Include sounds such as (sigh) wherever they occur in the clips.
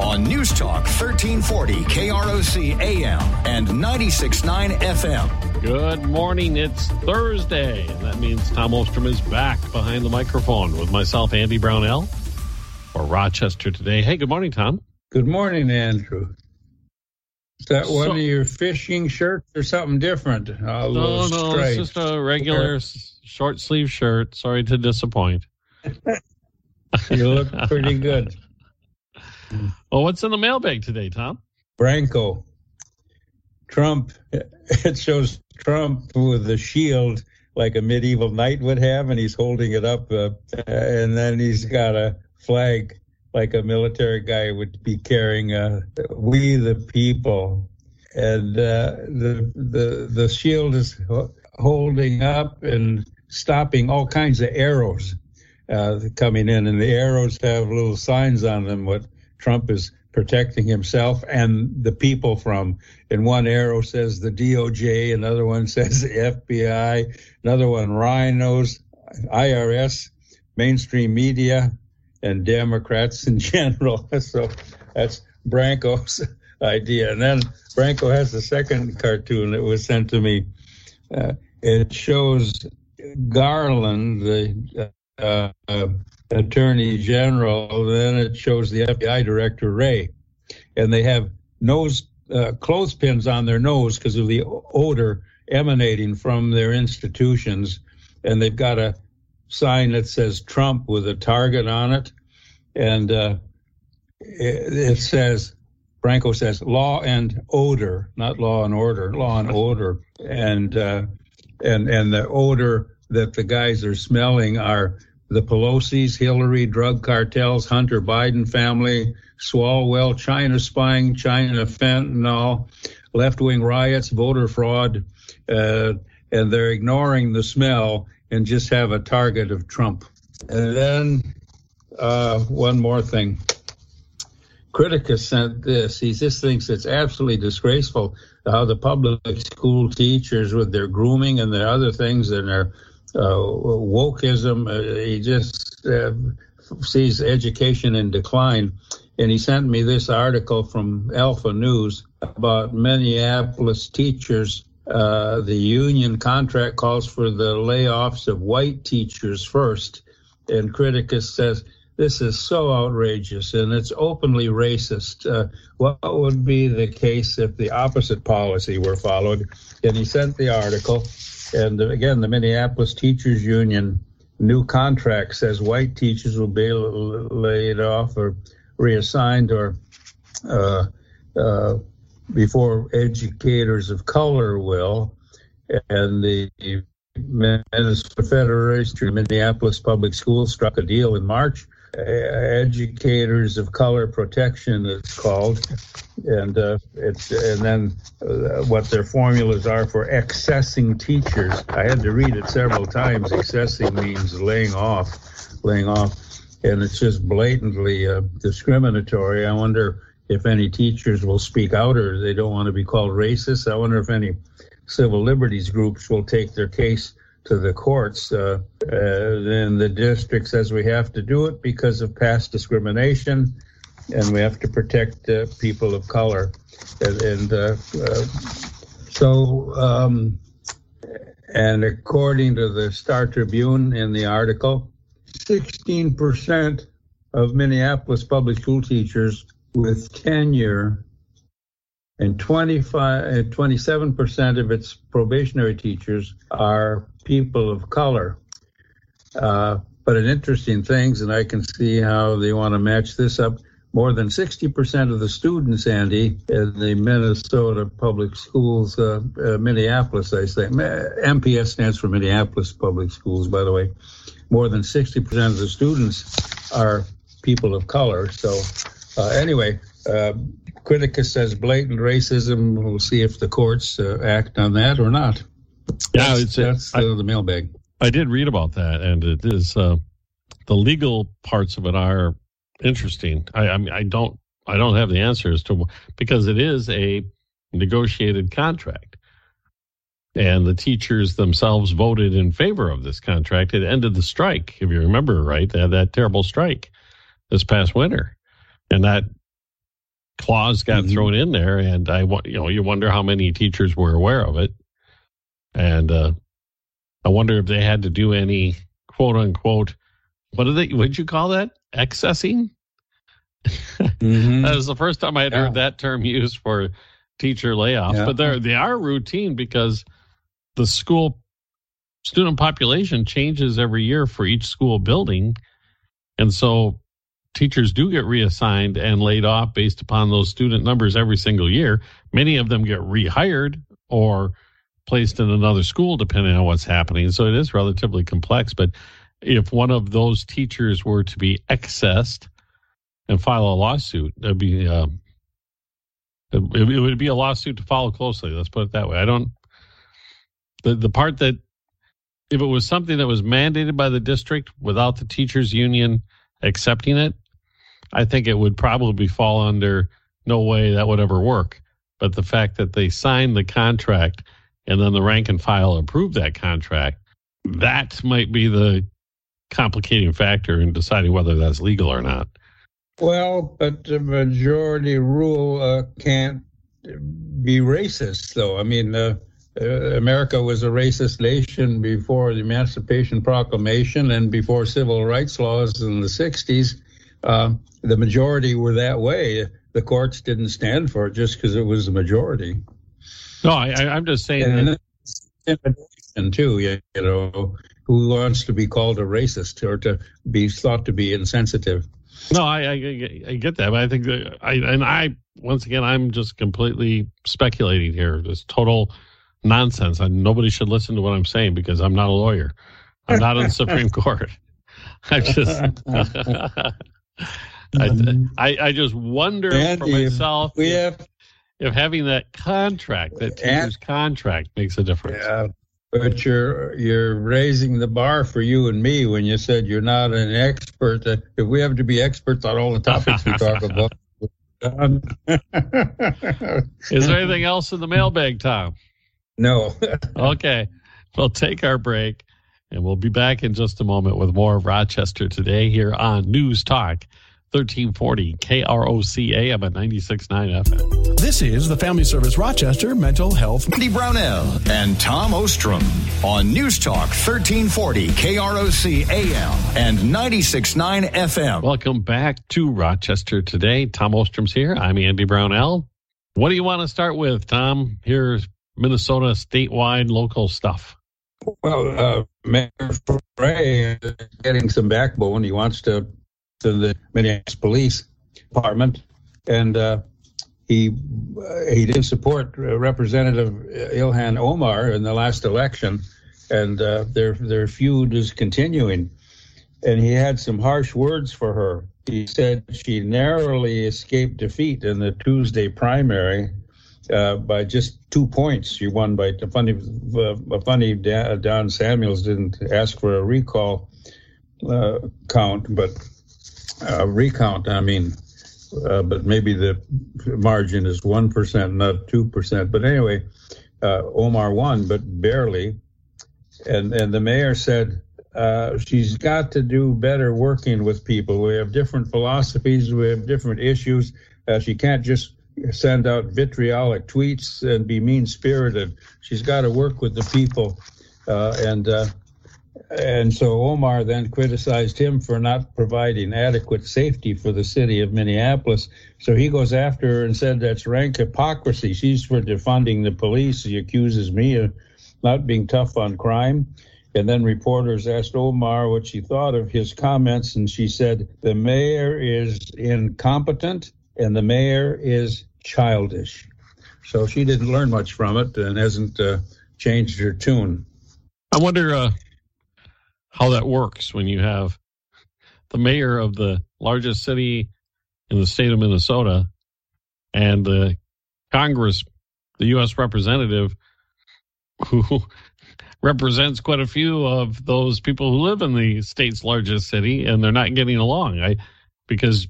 on News Talk 1340 KROC AM and 96.9 FM. Good morning. It's Thursday. And that means Tom Ostrom is back behind the microphone with myself, Andy Brownell, for Rochester today. Hey, good morning, Tom. Good morning, Andrew. Is that one So- of your fishing shirts or something different? All No, no, stripes. it's just a regular s- short sleeve shirt. Sorry to disappoint. (laughs) You look pretty good. (laughs) Well, what's in the mailbag today, Tom? Branko. Trump. (laughs) It shows Trump with a shield like a medieval knight would have, and he's holding it up, uh, and then he's got a flag like a military guy would be carrying. Uh, we the people, and uh, the the the shield is holding up and stopping all kinds of arrows uh, coming in, and the arrows have little signs on them. What Trump is protecting himself and the people from. And one arrow says the DOJ, another one says the FBI, another one rhinos, IRS, mainstream media, and Democrats in (laughs) general. So that's Branko's (laughs) idea. And then Branko has the second cartoon that was sent to me. Uh, it shows Garland, the uh, uh, Attorney General. Then it shows the FBI Director Wray, and they have nose uh, clothespins on their nose because of the odor emanating from their institutions, and they've got a sign that says Trump with a target on it, and uh, it, it says. Branko says law and odor, not law and order, law and odor, and uh, and and the odor that the guys are smelling are the Pelosi's, Hillary, drug cartels, Hunter Biden family, Swalwell, China spying, China fentanyl, left wing riots, voter fraud, uh, and they're ignoring the smell and just have a target of Trump. And then uh, one more thing. Criticus sent this. He just thinks it's absolutely disgraceful how the public school teachers, with their grooming and their other things and their wokeism, uh, he just uh, sees education in decline. And he sent me this article from Alpha News about Minneapolis teachers. Uh, the union contract calls for the layoffs of white teachers first. And Criticus says, this is so outrageous and it's openly racist. Uh, what would be the case if the opposite policy were followed? And he sent the article. And again, the Minneapolis Teachers Union new contract says white teachers will be laid off or reassigned or uh, uh, before educators of color will. And the Minnesota Federation, of Minneapolis Public Schools struck a deal in March. Uh, educators of color protection, it's called, and uh, it's and then uh, what their formulas are for excessing teachers. I had to read it several times. Excessing means laying off, laying off, and it's just blatantly uh, discriminatory. I wonder if any teachers will speak out or they don't want to be called racist. I wonder if any civil liberties groups will take their case to the courts. Uh, uh, the district says we have to do it because of past discrimination, and we have to protect uh, people of color. And, and uh, uh, so, um, and according to the Star Tribune in the article, 16% of Minneapolis public school teachers with tenure and 25 and 27% of its probationary teachers are people of color. Uh, but an interesting things, and I can see how they want to match this up. More than 60% of the students, Andy, in the Minnesota public schools, uh, uh, Minneapolis, I say, MPS stands for Minneapolis Public Schools, by the way. More than 60% of the students are people of color. So, uh, anyway, uh, Criticus says blatant racism. We'll see if the courts uh, act on that or not. Yeah, that's, it's that's I, uh, the mailbag. I did read about that, and it is uh, the legal parts of it are interesting. I, I mean, I don't, I don't have the answers to because it is a negotiated contract, and the teachers themselves voted in favor of this contract. It ended the strike, if you remember right, they had that terrible strike this past winter, and that clause got Mhm. thrown in there, and I you know you wonder how many teachers were aware of it, and uh, I wonder if they had to do any quote unquote what did they what'd you call that excessing? Mhm. (laughs) That was the first time I had Yeah. heard that term used for teacher layoffs. Yeah. But they're they are routine because the school student population changes every year for each school building, and so teachers do get reassigned and laid off based upon those student numbers every single year. Many of them get rehired or placed in another school depending on what's happening. So it is relatively complex. But if one of those teachers were to be excessed and file a lawsuit, that'd be um, it, it would be a lawsuit to follow closely. Let's put it that way. I don't the the part that if it was something that was mandated by the district without the teachers union accepting it, I think it would probably fall under no way that would ever work. But the fact that they signed the contract and then the rank and file approve that contract, that might be the complicating factor in deciding whether that's legal or not. Well, but the majority rule uh, can't be racist, though. I mean, uh, uh, America was a racist nation before the Emancipation Proclamation and before civil rights laws in the 60s. Uh, the majority were that way. The courts didn't stand for it just because it was the majority. No, I, I, I'm just saying And that intimidation, too, you, you know, who wants to be called a racist or to be thought to be insensitive? No, I, I, I- I get that, but I think that I and I once again I'm just completely speculating here. This total nonsense. And nobody should listen to what I'm saying because I'm not a lawyer. I'm not on the Supreme (laughs) Court. (laughs) I just (laughs) I, I I just wonder for myself We have if having that contract, that teacher's contract, makes a difference. Yeah, but you're you're raising the bar for you and me when you said you're not an expert. If we have to be experts on all the topics we talk (laughs) about, Is there (laughs) anything else in the mailbag, Tom? no. (laughs) Okay. We'll take our break and we'll be back in just a moment with more of Rochester today here on News Talk 1340 KROC AM at 96.9 FM. This is the Family Service Rochester Mental Health. Andy Brownell and Tom Ostrom on News Talk 1340 KROC AM and 96.9 FM. Welcome back to Rochester today. Tom Ostrom's here. I'm Andy Brownell. What do you want to start with, Tom? Here's Minnesota statewide local stuff. Well, uh, Mayor Frey is getting some backbone. He wants to to the Minneapolis Police Department, and uh, he uh, he didn't support uh, Representative Ilhan Omar in the last election, and uh, their their feud is continuing. And he had some harsh words for her. He said she narrowly escaped defeat in the Tuesday primary uh, by just two points. She won by funny, uh, funny. Don Samuels didn't ask for a recall uh, count, but uh, recount. I mean, uh, but maybe the margin is one percent, not two percent. But anyway, uh, Omar won, but barely. And and the mayor said uh, she's got to do better working with people. We have different philosophies. We have different issues. Uh, she can't just send out vitriolic tweets and be mean spirited. She's got to work with the people. Uh, and and so Omar then criticized him for not providing adequate safety for the city of Minneapolis. So he goes after her and said that's rank hypocrisy. She's for defunding the police. He accuses me of not being tough on crime. And then reporters asked Omar what she thought of his comments, and she said, The mayor is incompetent and the mayor is childish. So she didn't learn much from it and hasn't uh, changed her tune. I wonder uh, how that works when you have the mayor of the largest city in the state of Minnesota and the Congress, the U.S. representative, who (laughs) represents quite a few of those people who live in the state's largest city, and they're not getting along. I because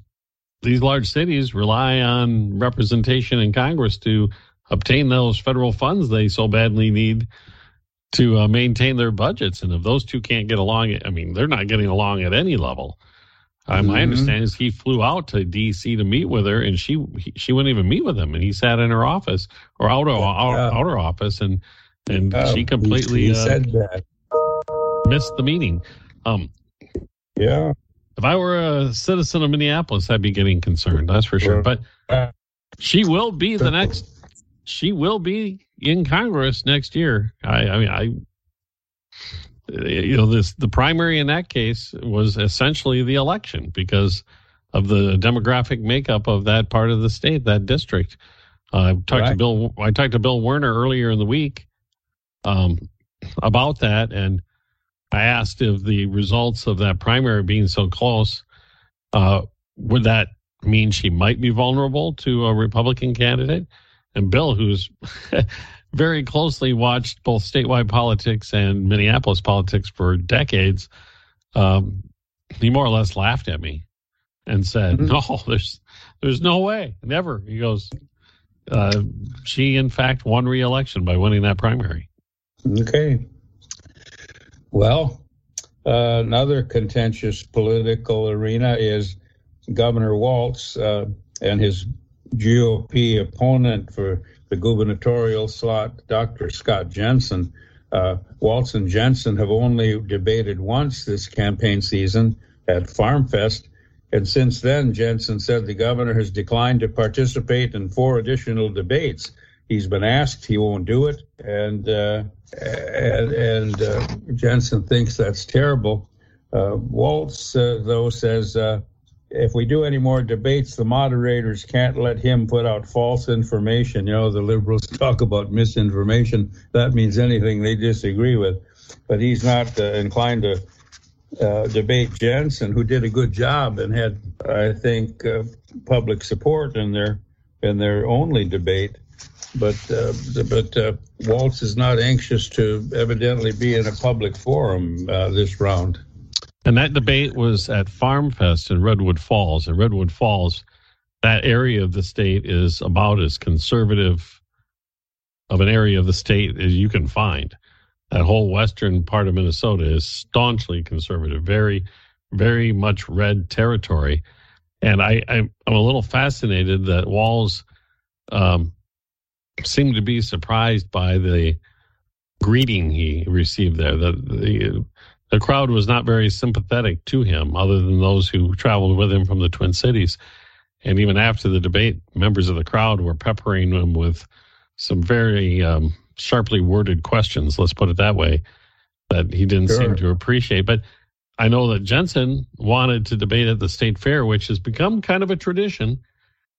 these large cities rely on representation in Congress to obtain those federal funds they so badly need to uh, maintain their budgets. And if those two can't get along, I mean, they're not getting along at any level. Uh, my understanding is he flew out to D.C. to meet with her, and she he, she wouldn't even meet with him, and he sat in her office or out of out, outer office, and and she completely he, he uh, said that. missed the meeting. Um, Yeah. if I were a citizen of Minneapolis, I'd be getting concerned. That's for sure. But she will be the next. She will be in Congress next year. I, I mean, I. You know, this the primary in that case was essentially the election because of the demographic makeup of that part of the state, that district. Uh, I talked to Bill. I talked to Bill Werner earlier in the week um, about that, and I asked if the results of that primary being so close uh, would that mean she might be vulnerable to a Republican candidate? And Bill, who's (laughs) very closely watched both statewide politics and Minneapolis politics for decades, um, he more or less laughed at me and said, Mhm. (laughs) "No, there's there's no way, never." He goes, uh, "She in fact won re-election by winning that primary." Okay. Well, uh, another contentious political arena is Governor Walz uh, and his GOP opponent for the gubernatorial slot, Dr. Scott Jensen. Uh, Walz and Jensen have only debated once this campaign season at Farm Fest. And since then, Jensen said the governor has declined to participate in four additional debates. He's been asked, he won't do it. And uh, and, and uh, Jensen thinks that's terrible. Uh, Walz, uh, though, says uh, if we do any more debates, the moderators can't let him put out false information. You know, the liberals (laughs) talk about misinformation. That means anything they disagree with. But he's not uh, inclined to uh, debate Jensen, who did a good job and had, I think, uh, public support in their in their only debate but uh, but uh, Walz is not anxious to evidently be in a public forum uh, this round. And that debate was at Farm Fest in Redwood Falls. In Redwood Falls, that area of the state is about as conservative of an area of the state as you can find. That whole western part of Minnesota is staunchly conservative, very, very much red territory. And I, I'm, I'm a little fascinated that Walz um, seemed to be surprised by the greeting he received there. The, the the crowd was not very sympathetic to him, other than those who traveled with him from the Twin Cities. And even after the debate, members of the crowd were peppering him with some very um, sharply worded questions, let's put it that way, that he didn't Sure. seem to appreciate. But I know that Jensen wanted to debate at the state fair, which has become kind of a tradition.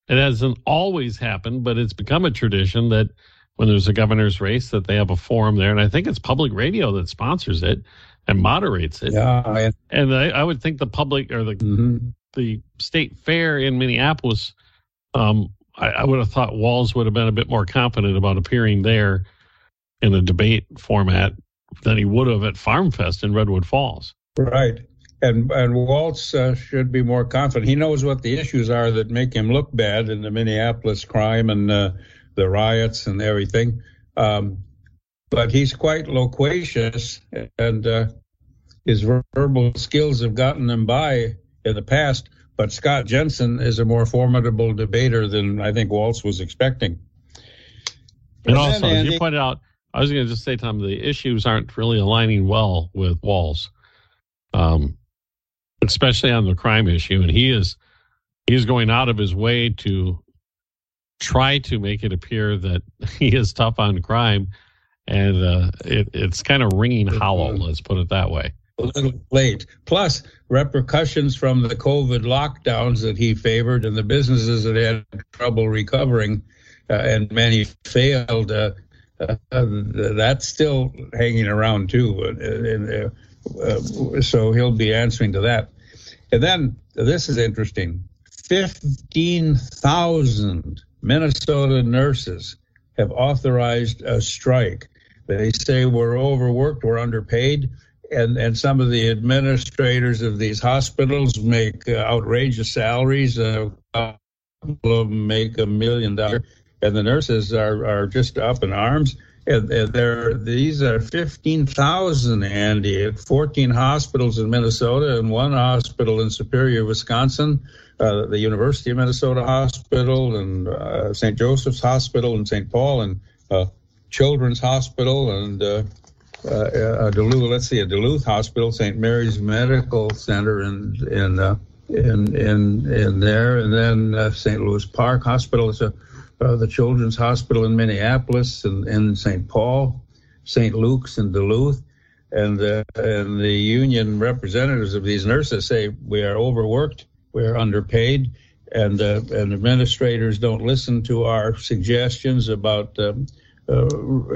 It hasn't always happened, but it's become a tradition that when there's a governor's race, that they have a forum there. And I think it's public radio that sponsors it and moderates it. Yeah, I, And I, I would think the public or the mhm. the state fair in Minneapolis, um, I, I would have thought Walz would have been a bit more confident about appearing there in a debate format than he would have at Farm Fest in Redwood Falls. right. And and Walz uh, should be more confident. He knows what the issues are that make him look bad in the Minneapolis crime and uh, the riots and everything. Um, but he's quite loquacious, and uh, his verbal skills have gotten him by in the past. But Scott Jensen is a more formidable debater than I think Walz was expecting. And then, also, as Andy- you pointed out, I was going to just say, Tom, the issues aren't really aligning well with Walz, um, especially on the crime issue. And he is he's going out of his way to try to make it appear that (laughs) he is tough on crime, and uh, it, it's kind of ringing hollow. Let's put it that way. a little late. Plus, repercussions from the COVID lockdowns that he favored and the businesses that had trouble recovering uh, and many failed. Uh, uh, that's still hanging around too. Uh, and, uh, uh, so he'll be answering to that. And then this is interesting 15,000 Minnesota nurses have authorized a strike. They say we're overworked, we're underpaid, and, and some of the administrators of these hospitals make uh, outrageous salaries. Uh, a couple of them make a million dollars, and the nurses are, are just up in arms. And, and there, these are 15,000, Andy, at 14 hospitals in Minnesota and one hospital in Superior, Wisconsin, uh, the University of Minnesota Hospital and uh, St. Joseph's Hospital in St. Paul and uh, Children's Hospital and uh, uh, Duluth, let's see, a Duluth Hospital, St. Mary's Medical Center in in uh, in, in in there, and then uh, St. Louis Park Hospital is a uh, the Children's Hospital in Minneapolis and, and St. Paul, St. Luke's in Duluth, and uh, and the union representatives of these nurses say we are overworked, we are underpaid, and uh, and administrators don't listen to our suggestions about um, Uh,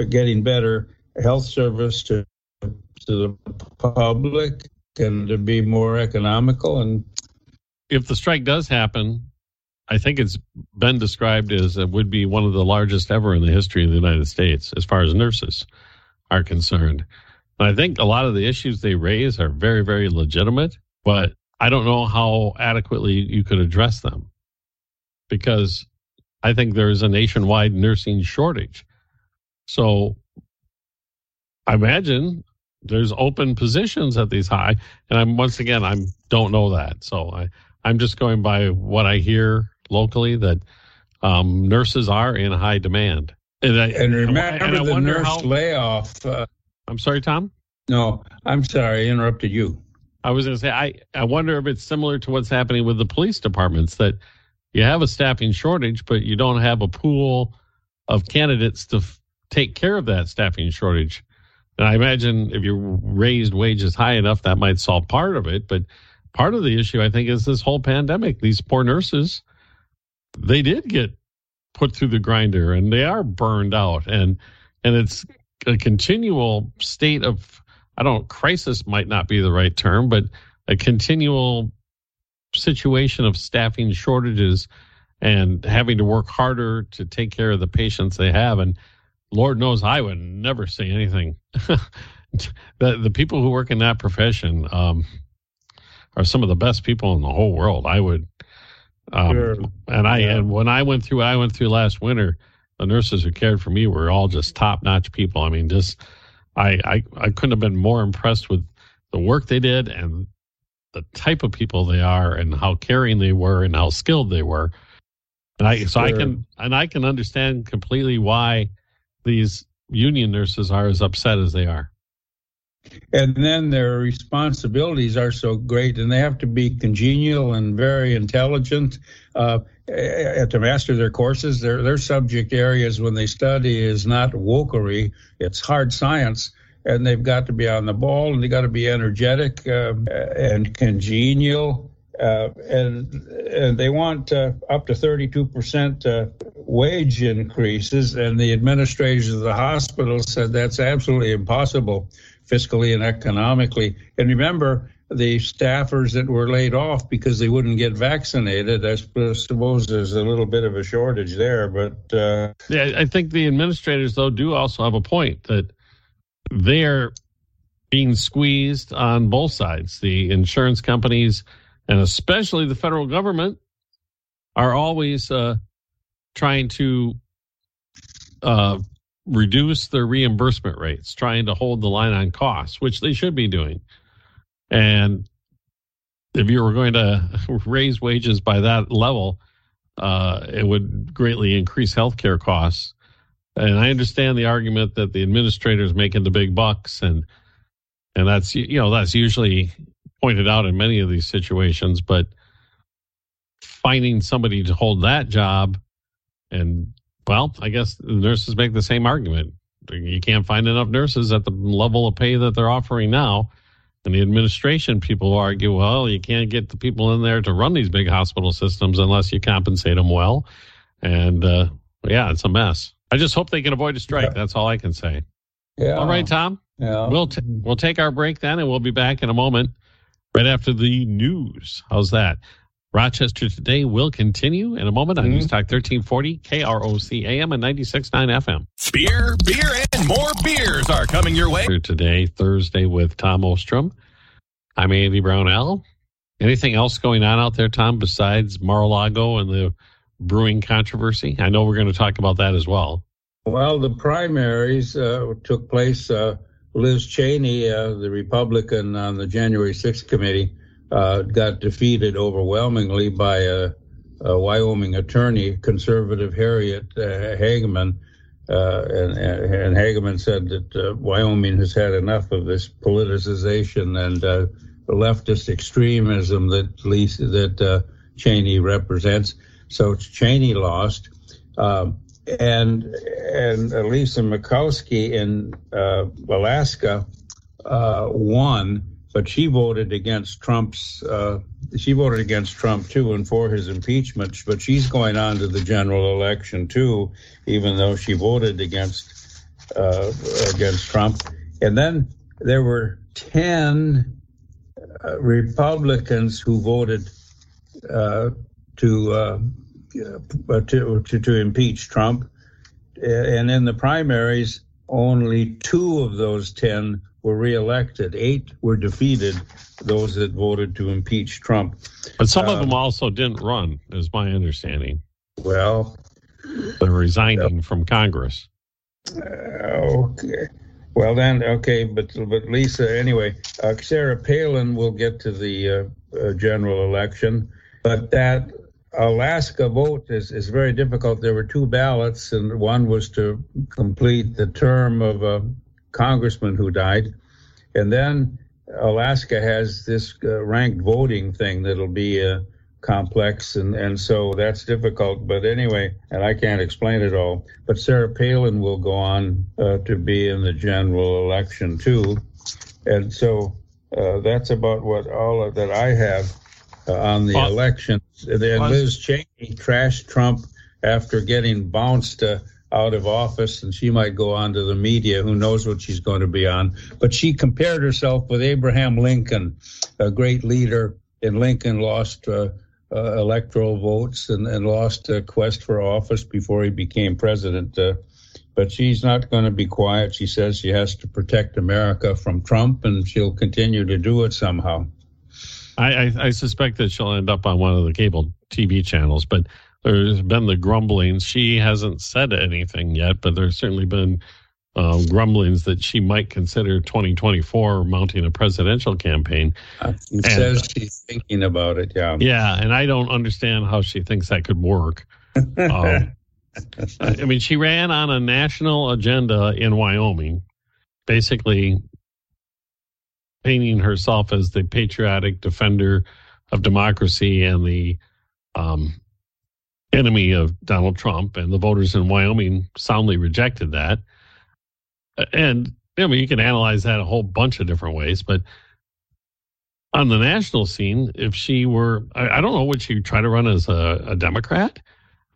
getting better health service to to the public and to be more economical and if the strike does happen i think it's been described as it would be one of the largest ever in the history of the united states as far as nurses are concerned. And i think a lot of the issues they raise are very very legitimate but i don't know how adequately you could address them. Because i think there is a nationwide nursing shortage so I imagine there's open positions at these high, and I'm once again I'm don't know that, so I I'm just going by what I hear locally that um, nurses are in high demand. And, I, and remember and I, and the nurse how, layoff. Uh, I'm sorry, Tom. No, I'm sorry, I interrupted you. I was going to say I I wonder if it's similar to what's happening with the police departments that you have a staffing shortage, but you don't have a pool of candidates to take care of that staffing shortage. And I imagine if you raised wages high enough, that might solve part of it. But part of the issue, I think, is this whole pandemic. These poor nurses, they did get put through the grinder and they are burned out. And and it's a continual state of I don't crisis might not be the right term, but a continual situation of staffing shortages and having to work harder to take care of the patients they have. And Lord knows I would never say anything. (laughs) the the people who work in that profession um, are some of the best people in the whole world. I would, um, sure. and I yeah. and when I went through I went through last winter, the nurses who cared for me were all just top notch people. I mean, just I, I I couldn't have been more impressed with the work they did and the type of people they are and how caring they were and how skilled they were. And I so I can and I can understand completely why these union nurses are as upset as they are. And then their responsibilities are so great, and they have to be congenial and very intelligent uh, to master their courses. Their their subject areas when they study is not wokery; it's hard science, and they've got to be on the ball, and they've got to be energetic uh, and congenial uh, and and they want uh, up to 32% uh, wage increases, and the administrators of the hospital said that's absolutely impossible fiscally and economically. And remember, the staffers that were laid off because they wouldn't get vaccinated. I suppose there's a little bit of a shortage there, but uh, yeah, I think the administrators though do also have a point that they're being squeezed on both sides. The insurance companies and especially the federal government are always uh, trying to uh, reduce their reimbursement rates, trying to hold the line on costs, which they should be doing. And if you were going to (laughs) raise wages by that level, uh, it would greatly increase healthcare costs. And I understand the argument that the administrator is making the big bucks, and and that's you know that's usually pointed out in many of these situations, but finding somebody to hold that job and well, I guess the nurses make the same argument. You can't find enough nurses at the level of pay that they're offering now. And the administration people argue, well, you can't get the people in there to run these big hospital systems unless you compensate them well. And uh, yeah, it's a mess. I just hope they can avoid a strike. That's all I can say. Yeah. All right, Tom. Yeah. We'll t- we'll take our break then, and we'll be back in a moment right after the news. How's that? Rochester Today will continue in a moment on mm-hmm. News Talk 1340, KROC AM and 96.9 FM. Beer, beer, and more beers are coming your way. Today, Thursday, with Tom Ostrom. I'm Andy Brownell. Anything else going on out there, Tom, besides Mar-a-Lago and the brewing controversy? I know we're going to talk about that as well. Well, the primaries uh, took place. Uh, Liz Cheney, uh, the Republican on the January 6th committee, uh, got defeated overwhelmingly by a, a Wyoming attorney, conservative Harriet uh, Hageman. Uh, and, and Hageman said that Wyoming has had enough of this politicization and leftist extremism that Lisa, that Cheney represents. So Cheney lost. Um, and and Lisa Murkowski in uh, Alaska uh, won, but she voted against Trump's. Uh, she voted against Trump too and for his impeachment. But she's going on to the general election too, even though she voted against uh, against Trump. And then there were ten uh, Republicans who voted uh, to uh, to, to, to impeach Trump. And in the primaries, only two of those 10 were reelected. Eight were defeated, those that voted to impeach Trump. But some of them um, also didn't run, is my understanding. Well, they're resigning uh, from Congress. Uh, okay. Well then, okay, but but Lisa, anyway, uh, Sarah Palin will get to the uh, uh, general election, but that Alaska vote is, is very difficult. There were two ballots, and one was to complete the term of a congressman who died. And then Alaska has this uh, ranked voting thing that'll be uh, complex, and, and so that's difficult. But anyway, and I can't explain it all. But Sarah Palin will go on uh, to be in the general election, too. And so uh, that's about what all of, that I have uh, on the election. Then Liz Cheney trashed Trump after getting bounced uh, out of office, and she might go on to the media. Who knows what she's going to be on? But she compared herself with Abraham Lincoln, a great leader. And Lincoln lost uh, uh, electoral votes and, and lost a quest for office before he became president. Uh, but she's not going to be quiet. She says she has to protect America from Trump, and she'll continue to do it somehow. I, I, I, suspect that she'll end up on one of the cable TV channels, but there's been the grumblings. She hasn't said anything yet, but there's certainly been uh, grumblings that she might consider 2024 mounting a presidential campaign. Uh, and, says she's thinking about it, yeah. Yeah, and I don't understand how she thinks that could work. (laughs) um, I mean, she ran on a national agenda in Wyoming, basically painting herself as the patriotic defender of democracy and the um, enemy of Donald Trump, and the voters in Wyoming soundly rejected that. And I mean, you can analyze that a whole bunch of different ways, but on the national scene, if she were, I, I don't know, would she try to run as a, a Democrat?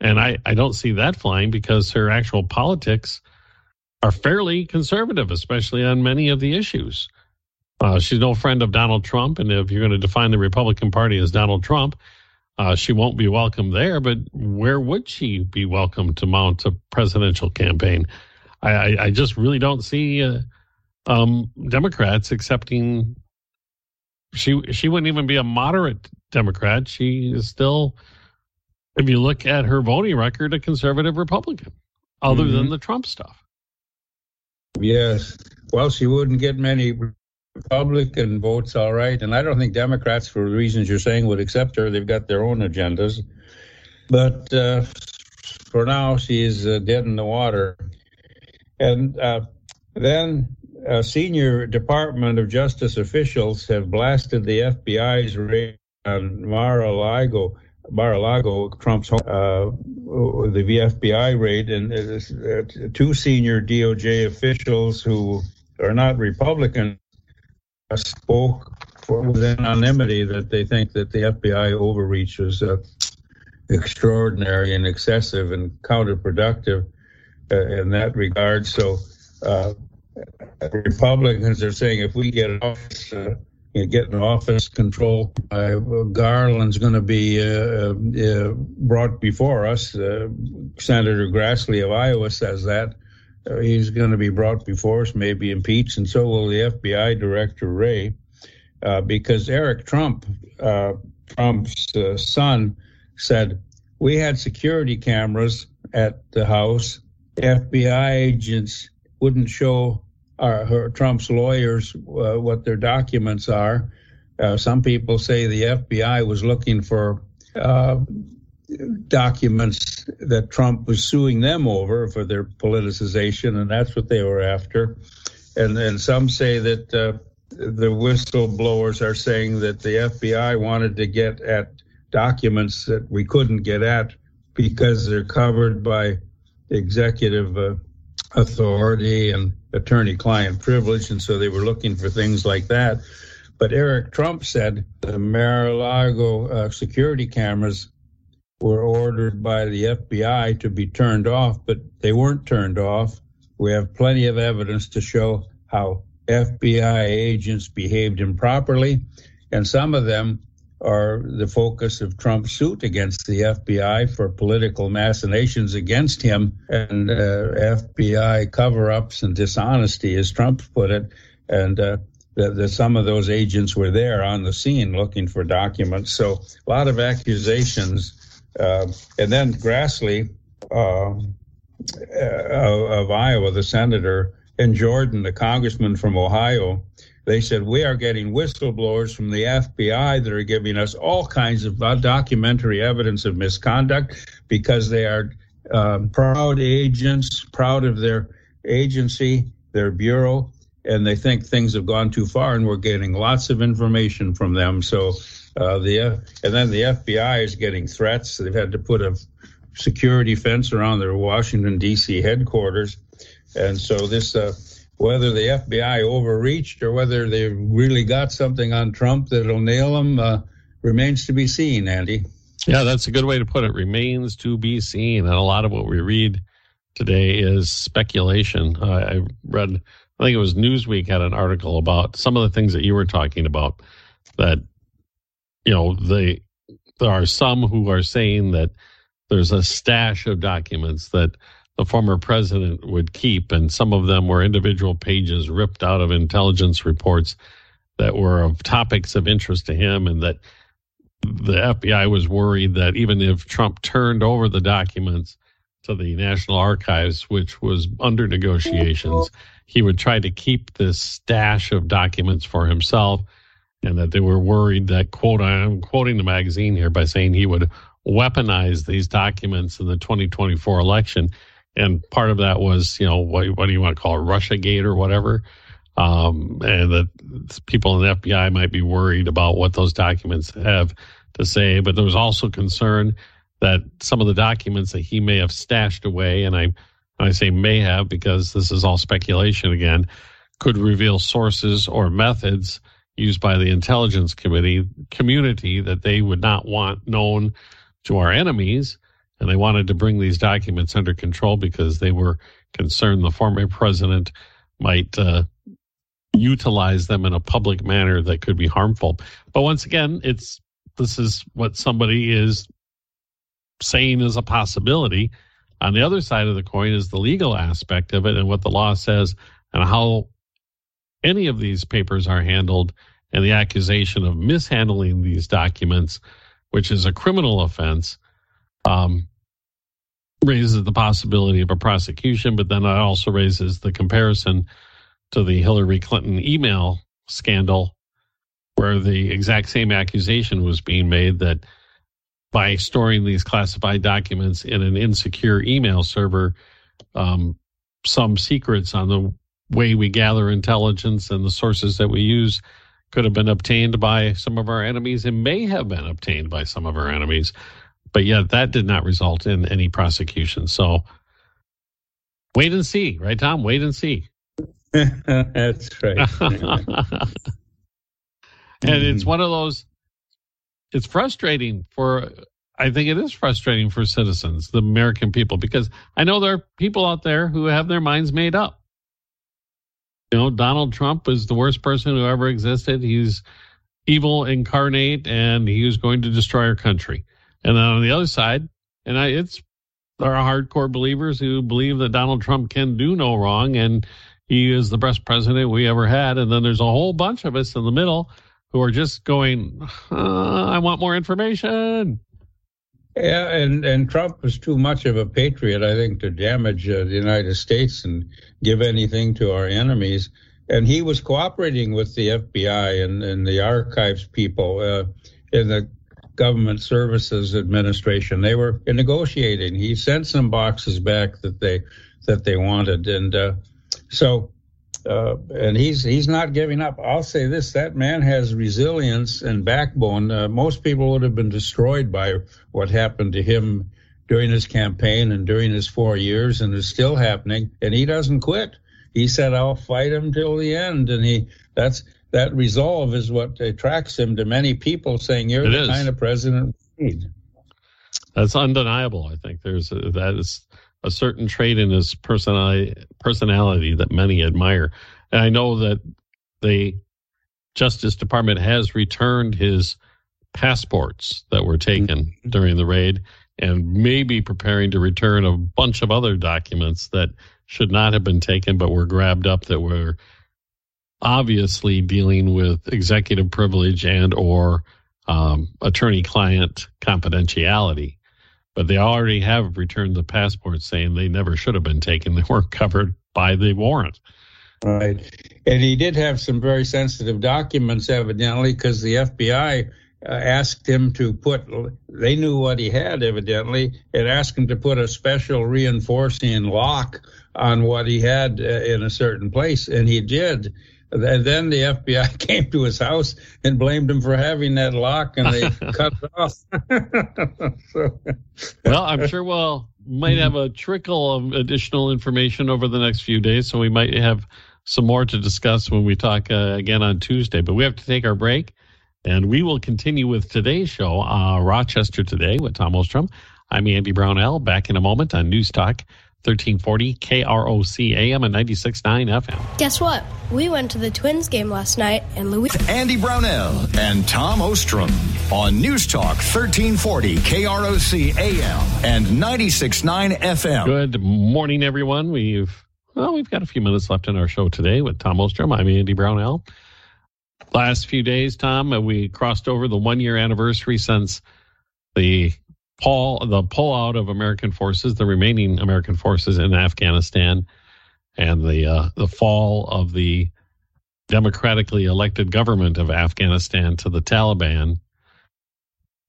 And I, I don't see that flying because her actual politics are fairly conservative, especially on many of the issues. Uh, she's no friend of Donald Trump, and if you're going to define the Republican Party as Donald Trump, uh, she won't be welcome there. But where would she be welcome to mount a presidential campaign? I, I, I just really don't see uh, um, Democrats accepting. She she wouldn't even be a moderate Democrat. She is still, if you look at her voting record, a conservative Republican, other mm-hmm. than the Trump stuff. Yes. Well, she wouldn't get many Republican votes all right, and I don't think Democrats, for the reasons you're saying, would accept her. They've got their own agendas. But uh, for now, she's uh, dead in the water. And uh, then uh, senior Department of Justice officials have blasted the FBI's raid on Mar-a-Lago, Mar-a-Lago, Trump's home, uh, the FBI raid, and uh, two senior DOJ officials who are not Republican spoke with anonymity that they think that the FBI overreach was uh, extraordinary and excessive and counterproductive uh, in that regard. So uh, Republicans are saying if we get office, uh, get in office control, uh, Garland's going to be uh, brought before us. Senator Grassley of Iowa says that. He's going to be brought before us, maybe impeached, and so will the FBI Director Wray, uh, because Eric Trump, uh, Trump's uh, son, said we had security cameras at the house, FBI agents wouldn't show our, her, Trump's lawyers uh, what their documents are. Uh, some people say the FBI was looking for uh, documents that Trump was suing them over for their politicization, and that's what they were after. And and some say that uh, the whistleblowers are saying that the FBI wanted to get at documents that we couldn't get at because they're covered by executive uh, authority and attorney-client privilege, and so they were looking for things like that. But Eric Trump said the Mar-a-Lago uh, security cameras were ordered by the FBI to be turned off, but they weren't turned off. We have plenty of evidence to show how FBI agents behaved improperly, and some of them are the focus of Trump's suit against the FBI for political machinations against him and uh, FBI cover ups and dishonesty, as Trump put it. And uh, the, some of those agents were there on the scene looking for documents. So a lot of accusations. Uh, and then Grassley uh, of, of Iowa, the senator, and Jordan, the congressman from Ohio, they said, We are getting whistleblowers from the FBI that are giving us all kinds of documentary evidence of misconduct because they are um, proud agents, proud of their agency, their bureau, and they think things have gone too far, and we're getting lots of information from them. So, uh, the and then the FBI is getting threats. They've had to put a security fence around their Washington D.C. headquarters, and so this uh, whether the FBI overreached or whether they really got something on Trump that'll nail him uh, remains to be seen, Andy. Yeah, that's a good way to put it. Remains to be seen. And a lot of what we read today is speculation. I read, I think it was Newsweek had an article about some of the things that you were talking about that, you know, they, there are some who are saying that there's a stash of documents that the former president would keep, and some of them were individual pages ripped out of intelligence reports that were of topics of interest to him, and that the FBI was worried that even if Trump turned over the documents to the National Archives, which was under negotiations, he would try to keep this stash of documents for himself, and that they were worried that quote I'm quoting the magazine here by saying he would weaponize these documents in the 2024 election and part of that was, you know, what, what do you want to call it, Russia Gate or whatever, um, and that people in the FBI might be worried about what those documents have to say. But there was also concern that some of the documents that he may have stashed away, and I, I say may have because this is all speculation again, could reveal sources or methods used by the intelligence committee community that they would not want known to our enemies and they wanted to bring these documents under control because they were concerned the former president might uh, utilize them in a public manner that could be harmful. But once again, it's this is what somebody is saying is a possibility. On the other side of the coin is the legal aspect of it and what the law says and how any of these papers are handled and the accusation of mishandling these documents, which is a criminal offense. Um, raises the possibility of a prosecution, but then it also raises the comparison to the Hillary Clinton email scandal, where the exact same accusation was being made that by storing these classified documents in an insecure email server, um, some secrets on the way we gather intelligence and the sources that we use could have been obtained by some of our enemies and may have been obtained by some of our enemies but yet that did not result in any prosecution. So wait and see, right, Tom? Wait and see. (laughs) That's right. (laughs) and it's mm-hmm. one of those. It's frustrating for. I think it is frustrating for citizens, the American people, because I know there are people out there who have their minds made up. You know, Donald Trump is the worst person who ever existed. He's evil incarnate, and he was going to destroy our country. And then on the other side, and I, it's there are hardcore believers who believe that Donald Trump can do no wrong and he is the best president we ever had. And then there's a whole bunch of us in the middle who are just going, uh, I want more information. Yeah, and, and Trump was too much of a patriot, I think, to damage uh, the United States and give anything to our enemies. And he was cooperating with the FBI and, and the archives people uh, in the Government Services Administration. They were negotiating. He sent some boxes back that they that they wanted, and uh, so uh, and he's he's not giving up. I'll say this: that man has resilience and backbone. Uh, most people would have been destroyed by what happened to him during his campaign and during his four years, and is still happening. And he doesn't quit. He said, "I'll fight him till the end," and he that's that resolve is what attracts him to many people, saying, "You're it the is. kind of president we need." That's undeniable. I think there's a, that is a certain trait in his personality, personality that many admire. And I know that the Justice Department has returned his passports that were taken mm-hmm. during the raid and may be preparing to return a bunch of other documents that should not have been taken but were grabbed up that were obviously dealing with executive privilege and or um, attorney client confidentiality but they already have returned the passports saying they never should have been taken. (laughs) They weren't covered by the warrant. Right. And he did have some very sensitive documents, evidently, because the FBI uh, asked him to put, they knew what he had, evidently, and asked him to put a special reinforcing lock on what he had uh, in a certain place. And he did. And then the FBI (laughs) came to his house and blamed him for having that lock, and they (laughs) cut it off. (laughs) so, well, I'm sure we'll might have a trickle of additional information over the next few days, so we might have some more to discuss when we talk uh, again on Tuesday. But we have to take our break, and we will continue with today's show, uh, Rochester Today with Tom Ostrom. I'm Andy Brownell. Back in a moment on News Talk 1340 KROC AM and 96.9 FM. Guess what? We went to the Twins game last night and Louis. Andy Brownell and Tom Ostrom on News Talk 1340 KROC AM and 96.9 FM. Good morning, everyone. We've well, we've got a few minutes left in our show today with Tom Ostrom. I'm Andy Brownell. Last few days, Tom, uh, we crossed over the one year anniversary since the the pullout of American forces, the remaining American forces in Afghanistan, and the uh, the fall of the democratically elected government of Afghanistan to the Taliban.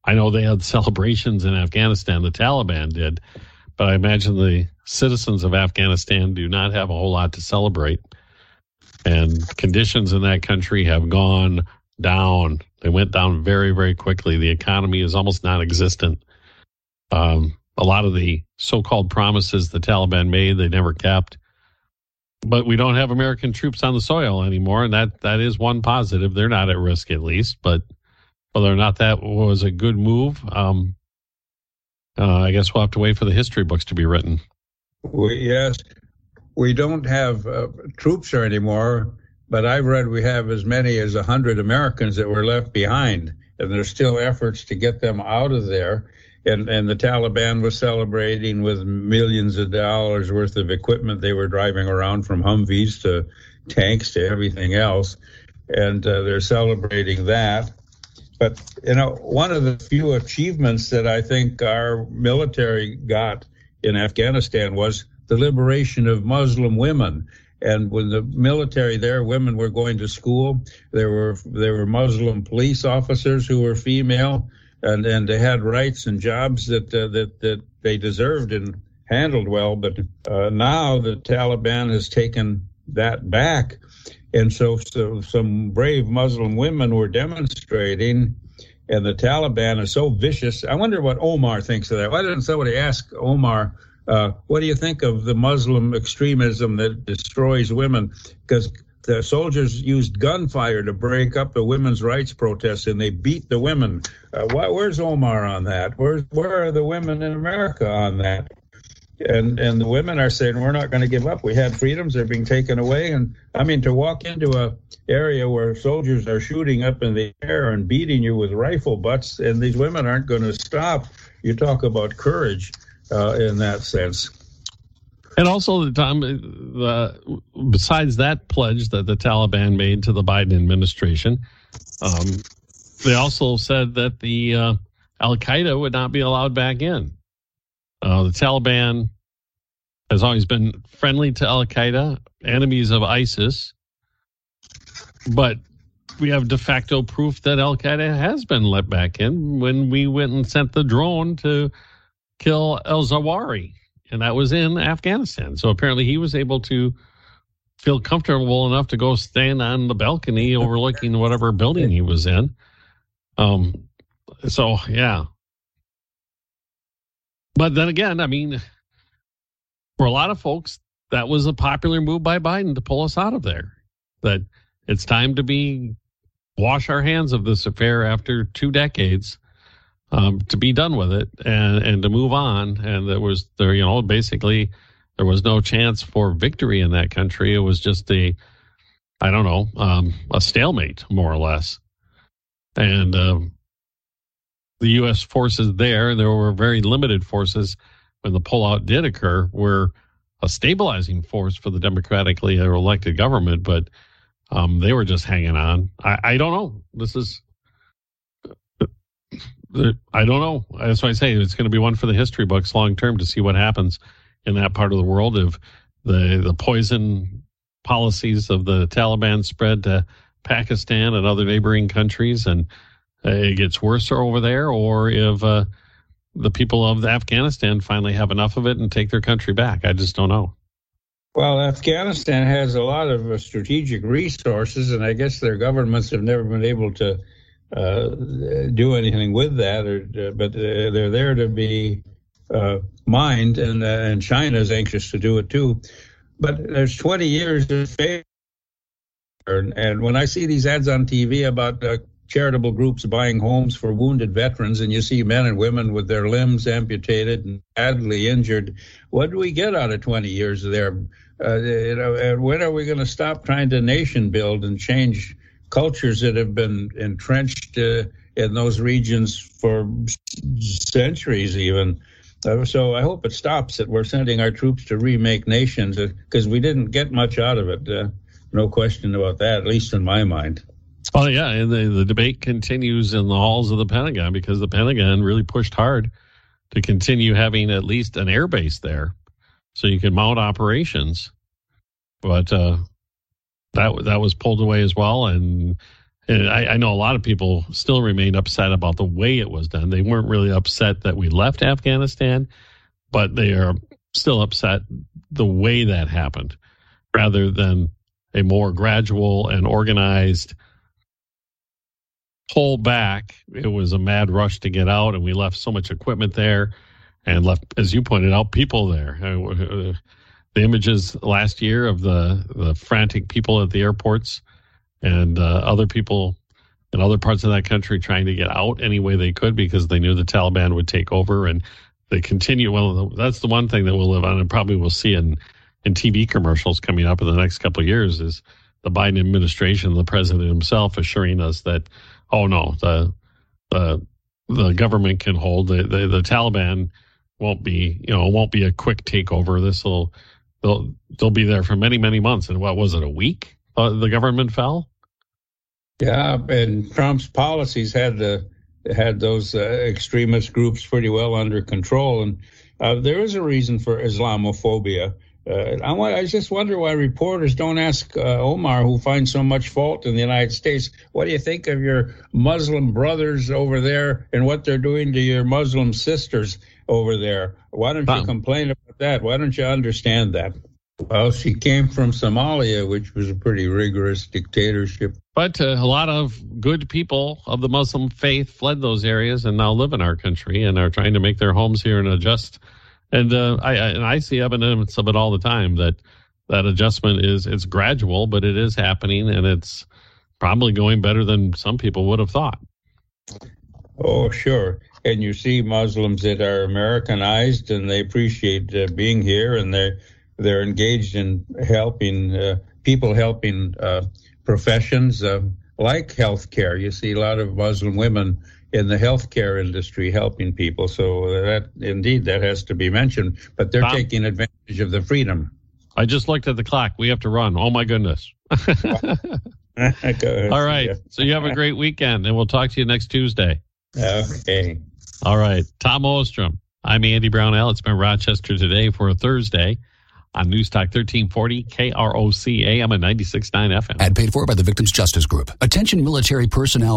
I know they had (laughs) celebrations in Afghanistan, the Taliban did, but I imagine the citizens of Afghanistan do not have a whole lot to celebrate. And conditions in that country have gone down. They went down very, very quickly. The economy is almost non existent. Um, a lot of the so-called promises the Taliban made, they never kept. But we don't have American troops on the soil anymore, and that that is one positive. They're not at risk, at least. But whether or not that was a good move, um, uh, I guess we'll have to wait for the history books to be written. We, yes, we don't have uh, troops there anymore, but I've read we have as many as 100 Americans that were left behind, and there's still efforts to get them out of there and and the Taliban was celebrating with millions of dollars worth of equipment they were driving around from Humvees to tanks to everything else, and uh, they're celebrating that. But you know, one of the few achievements that I think our military got in Afghanistan was the liberation of Muslim women. And when the military there, women were going to school. There were there were Muslim police officers who were female and and they had rights and jobs that uh, that that they deserved and handled well. But uh, now the Taliban has taken that back, and so, so some brave Muslim women were demonstrating. And the Taliban is so vicious. I wonder what Omar thinks of that. Why didn't somebody ask Omar, uh, what do you think of the Muslim extremism that destroys women? Because the soldiers used gunfire to break up the women's rights protests and they beat the women. Uh, why, where's Omar on that? Where's, where are the women in America on that? And and the women are saying we're not going to give up. We had freedoms; they're being taken away. And I mean, to walk into a area where soldiers are shooting up in the air and beating you with rifle butts, and these women aren't going to stop. You talk about courage uh, in that sense. And also, time, the, besides that pledge that the Taliban made to the Biden administration, um, they also said that the uh, Al Qaeda would not be allowed back in. Uh, the Taliban has always been friendly to Al Qaeda, enemies of ISIS, but we have de facto proof that Al Qaeda has been let back in when we went and sent the drone to kill El Zawahiri, and that was in Afghanistan. So apparently he was able to feel comfortable enough to go stand on the balcony overlooking whatever building he was in. Um, so yeah. But then again, I mean, for a lot of folks, that was a popular move by Biden to pull us out of there. That it's time to be wash our hands of this affair after two decades, um, to be done with it and and to move on. And there was there, you know, basically there was no chance for victory in that country. It was just a, I don't know, um, a stalemate more or less. And um, the U.S. forces there, there were very limited forces when the pullout did occur, were a stabilizing force for the democratically elected government, but um, they were just hanging on. I, I don't know. This is, I don't know. That's why I say it's going to be one for the history books long term to see what happens in that part of the world if the the poison policies of the Taliban spread to Pakistan and other neighboring countries and uh, it gets worse over there, or if uh, the people of Afghanistan finally have enough of it and take their country back. I just don't know. Well, Afghanistan has a lot of uh, strategic resources, and I guess their governments have never been able to uh, do anything with that. Or, uh, but uh, they're there to be uh, mined, and and China is anxious to do it too. But there's 20 years of failure, and, and when I see these ads on TV about charitable groups buying homes for wounded veterans, and you see men and women with their limbs amputated and badly injured. What do we get out of 20 years there? Uh, you know, when are we going to stop trying to nation build and change cultures that have been entrenched uh, in those regions for centuries, even? Uh, so I hope it stops that we're sending our troops to remake nations because uh, we didn't get much out of it. Uh, no question about that, at least in my mind. Oh yeah, and the, the debate continues in the halls of the Pentagon because the Pentagon really pushed hard to continue having at least an air base there, so you can mount operations. But uh, that that was pulled away as well, and, and I, I know a lot of people still remain upset about the way it was done. They weren't really upset that we left Afghanistan, but they are still upset the way that happened, rather than a more gradual and organized pull back. It was a mad rush to get out, and we left so much equipment there, and left, as you pointed out, people there. Uh, the images last year of the the frantic people at the airports and uh, other people in other parts of that country trying to get out any way they could because they knew the Taliban would take over, and they continue. Well, that's the one thing that we'll live on, and probably we'll see in in TV commercials coming up in the next couple of years is the Biden administration, the president himself, assuring us that oh no, the the the government can hold the, the, the Taliban won't be you know won't be a quick takeover. This will they'll they'll be there for many many months. And what was it a week? Uh, the government fell. Yeah, and Trump's policies had the had those uh, extremist groups pretty well under control, and uh, there is a reason for Islamophobia. Uh, I, want, I just wonder why reporters don't ask uh, Omar, who finds so much fault in the United States, what do you think of your Muslim brothers over there and what they're doing to your Muslim sisters over there? Why don't you complain about that? Why don't you understand that? Well, she came from Somalia, which was a pretty rigorous dictatorship. But uh, a lot of good people of the Muslim faith fled those areas and now live in our country and are trying to make their homes here and adjust and uh, I, I and I see evidence of it all the time that that adjustment is it's gradual, but it is happening, and it's probably going better than some people would have thought. Oh, sure. And you see Muslims that are Americanized, and they appreciate uh, being here, and they're they're engaged in helping uh, people, helping uh, professions uh, like healthcare. You see a lot of Muslim women in the healthcare industry helping people. So that indeed that has to be mentioned. But they're taking advantage of the freedom. I just looked at the clock. We have to run. Oh my goodness. (laughs) All right. So you have a great weekend, and we'll talk to you next Tuesday. Okay. All right. Tom Ostrom. I'm Andy Brownell. It's been Rochester today for a Thursday on News Talk 1340 KROC AM at 96.9 FM. Ad paid for by the Victims Justice Group. Attention military personnel